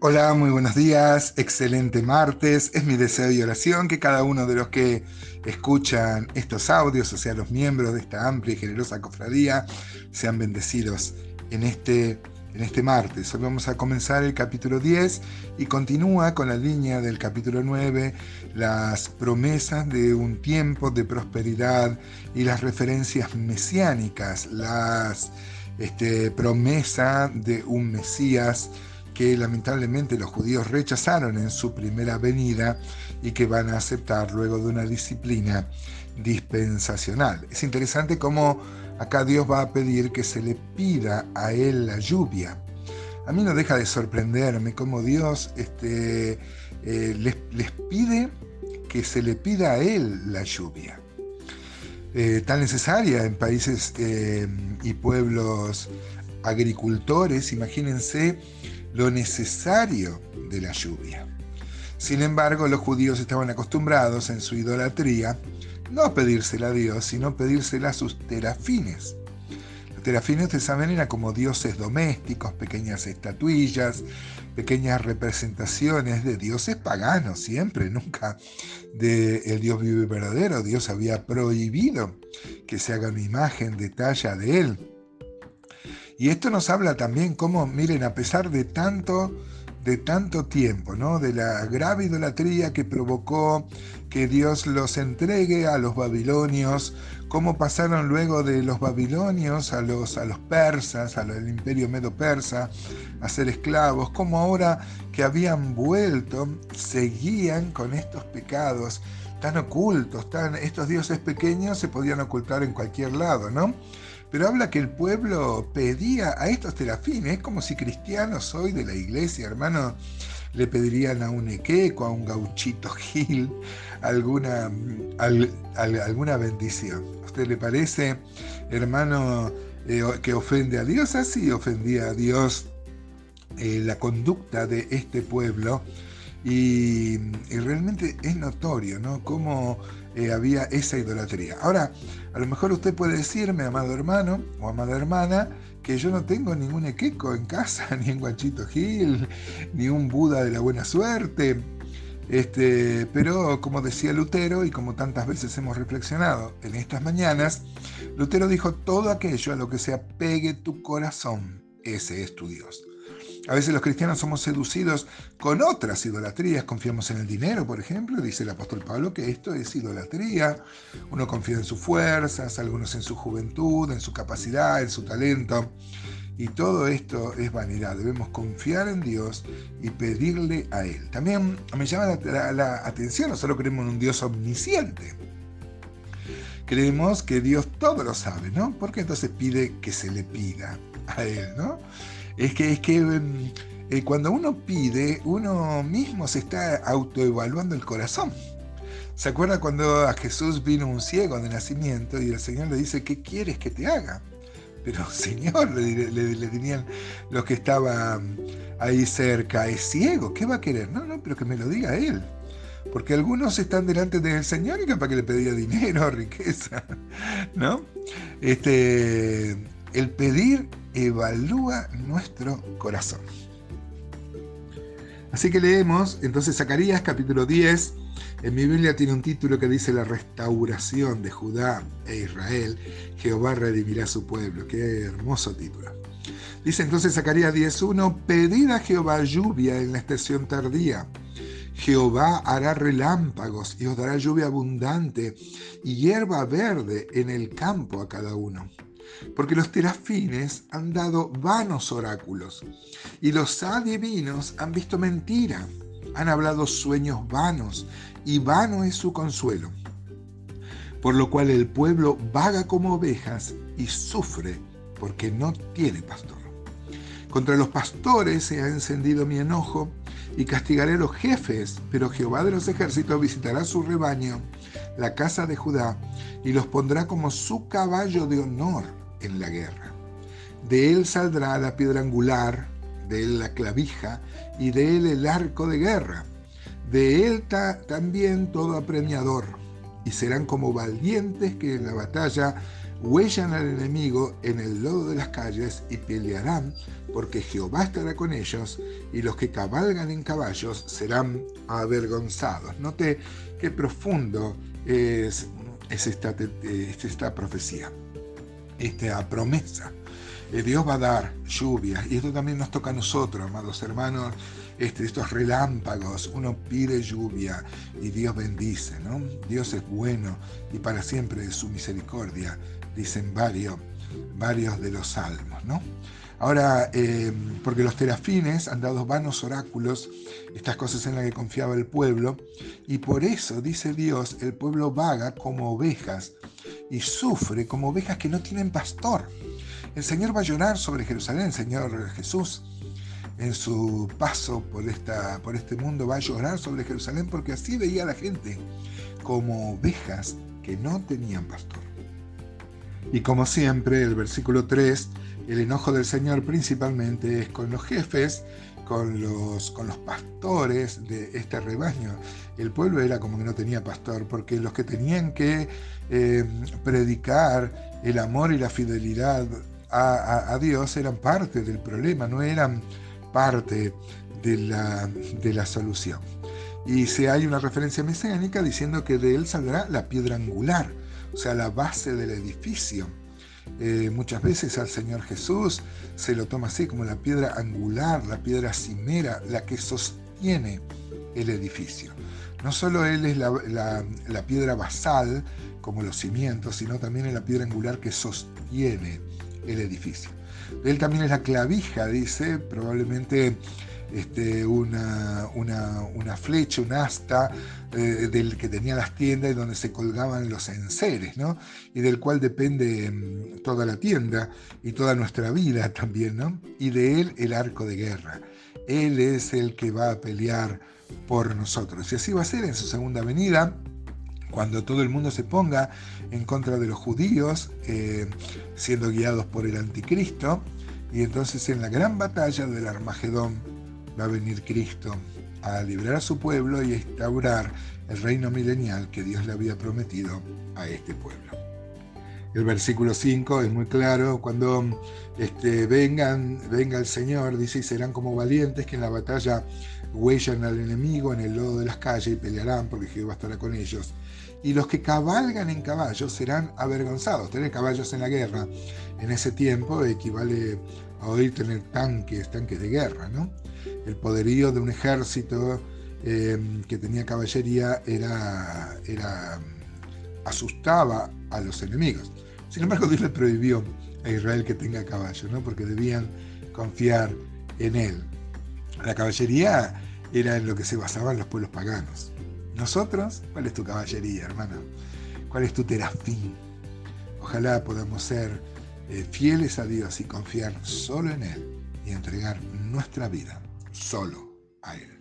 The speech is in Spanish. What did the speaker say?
Hola, muy buenos días, excelente martes. Es mi deseo y oración que cada uno de los que escuchan estos audios, o sea, los miembros de esta amplia y generosa cofradía, sean bendecidos en este, en este martes. Hoy vamos a comenzar el capítulo 10 y continúa con la línea del capítulo 9, las promesas de un tiempo de prosperidad y las referencias mesiánicas, las este, promesa de un Mesías que lamentablemente los judíos rechazaron en su primera venida y que van a aceptar luego de una disciplina dispensacional. Es interesante cómo acá Dios va a pedir que se le pida a él la lluvia. A mí no deja de sorprenderme cómo Dios este, eh, les, pide que se le pida a él la lluvia. Eh, tan necesaria en países eh, y pueblos agricultores, imagínense lo necesario de la lluvia. Sin embargo, los judíos estaban acostumbrados en su idolatría no a pedírsela a Dios, sino a pedírsela a sus terafines. Los terafines, ustedes saben, eran como dioses domésticos, pequeñas estatuillas, pequeñas representaciones de dioses paganos, siempre, nunca del el Dios vivo y verdadero. Dios había prohibido que se haga una imagen de talla de él. Y esto nos habla también cómo, miren, a pesar de tanto, de tanto tiempo, ¿no? De la grave idolatría que provocó que Dios los entregue a los babilonios, cómo pasaron luego de los babilonios a los, a los persas, al imperio medo-persa, a ser esclavos, cómo ahora que habían vuelto, seguían con estos pecados tan ocultos, tan, estos dioses pequeños se podían ocultar en cualquier lado, ¿no? Pero habla que el pueblo pedía a estos terafines, es como si cristianos hoy de la iglesia, hermano, le pedirían a un equeco, a un gauchito gil, alguna, alguna bendición. ¿A usted le parece, hermano, eh, que ofende a Dios? Así ofendía a Dios eh, la conducta de este pueblo. Y, realmente es notorio, ¿no? Cómo eh, había esa idolatría. Ahora, a lo mejor usted puede decirme, amado hermano o amada hermana, que yo no tengo ningún equeco en casa, ni un guachito Gil, ni un Buda de la buena suerte. Este, pero como decía Lutero y como tantas veces hemos reflexionado en estas mañanas, Lutero dijo todo aquello a lo que se apegue tu corazón, ese es tu Dios. A veces los cristianos somos seducidos con otras idolatrías, confiamos en el dinero, por ejemplo, dice el apóstol Pablo que esto es idolatría. Uno confía en sus fuerzas, algunos en su juventud, en su capacidad, en su talento. Y todo esto es vanidad. Debemos confiar en Dios y pedirle a Él. También me llama la, la atención, no solo creemos en un Dios omnisciente. Creemos que Dios todo lo sabe, ¿no? Porque entonces pide que se le pida a Él, ¿no? Es que, es que em, eh, cuando uno pide, uno mismo se está autoevaluando el corazón. ¿Se acuerda cuando a Jesús vino un ciego de nacimiento y el Señor le dice, ¿qué quieres que te haga? Pero Señor, le, dirían los que estaban ahí cerca, es ciego, ¿qué va a querer? No, no, pero que me lo diga Él. Porque algunos están delante del Señor y capaz que le pedía dinero, riqueza, ¿no? Este, el pedir evalúa nuestro corazón. Así que leemos entonces Zacarías capítulo 10. En mi Biblia tiene un título que dice la restauración de Judá e Israel. Jehová redimirá a su pueblo. Qué hermoso título. Dice entonces Zacarías 10.1, pedid a Jehová lluvia en la estación tardía. Jehová hará relámpagos y os dará lluvia abundante y hierba verde en el campo a cada uno porque los terafines han dado vanos oráculos, y los adivinos han visto mentira, han hablado sueños vanos, y vano es su consuelo. Por lo cual el pueblo vaga como ovejas y sufre porque no tiene pastor. Contra los pastores se ha encendido mi enojo y castigaré a los jefes, pero Jehová de los ejércitos visitará su rebaño, la casa de Judá, y los pondrá como su caballo de honor en la guerra. De él saldrá la piedra angular, de él la clavija y de él el arco de guerra. De él también todo apremiador. Y serán como valientes que en la batalla huellan al enemigo en el lodo de las calles y pelearán porque Jehová estará con ellos y los que cabalgan en caballos serán avergonzados. Note qué profundo es, es esta profecía, esta promesa. Eh, Dios va a dar lluvia y esto también nos toca a nosotros, amados hermanos, este, estos relámpagos, uno pide lluvia y Dios bendice, ¿no? Dios es bueno y para siempre es su misericordia, dicen varios, varios de los salmos, ¿no? Ahora, eh, porque los terafines han dado vanos oráculos, estas cosas en las que confiaba el pueblo, y por eso, dice Dios, el pueblo vaga como ovejas y sufre como ovejas que no tienen pastor. El Señor va a llorar sobre Jerusalén, el Señor Jesús, en su paso por, esta, por este mundo, va a llorar sobre Jerusalén porque así veía a la gente, como ovejas que no tenían pastor. Y como siempre, el versículo 3, el enojo del Señor principalmente es con los jefes, con los, con los pastores de este rebaño. El pueblo era como que no tenía pastor, porque los que tenían que eh, predicar el amor y la fidelidad a, Dios eran parte del problema, no eran parte de la, de la solución. Y si hay una referencia mesiánica diciendo que de él saldrá la piedra angular, o sea, la base del edificio. Eh, muchas veces al Señor Jesús se lo toma así como la piedra angular, la piedra cimera, la que sostiene el edificio. No solo Él es la, la piedra basal, como los cimientos, sino también es la piedra angular que sostiene el edificio. Él también es la clavija, dice, probablemente este, una, flecha, un asta eh, del que tenía las tiendas y donde se colgaban los enseres, ¿no? Y del cual depende mm, toda la tienda y toda nuestra vida también, ¿no? Y de él el arco de guerra. Él es el que va a pelear por nosotros. Y así va a ser en su segunda venida cuando todo el mundo se ponga en contra de los judíos, eh, siendo guiados por el anticristo, y entonces en la gran batalla del Armagedón va a venir Cristo a liberar a su pueblo y instaurar el reino milenial que Dios le había prometido a este pueblo. El versículo 5 es muy claro, cuando este, vengan, venga el Señor, dice, y serán como valientes que en la batalla huellan al enemigo en el lodo de las calles y pelearán porque Jehová estará con ellos y los que cabalgan en caballos serán avergonzados. Tener caballos en la guerra en ese tiempo equivale a oír tener tanques, tanques de guerra, ¿no? El poderío de un ejército eh, que tenía caballería era, asustaba a los enemigos. Sin embargo, Dios le prohibió a Israel que tenga caballos, ¿no? Porque debían confiar en él. La caballería era en lo que se basaban los pueblos paganos. Nosotros, ¿cuál es tu caballería, hermano? ¿Cuál es tu terafín? Ojalá podamos ser eh, fieles a Dios y confiar solo en Él y entregar nuestra vida solo a Él.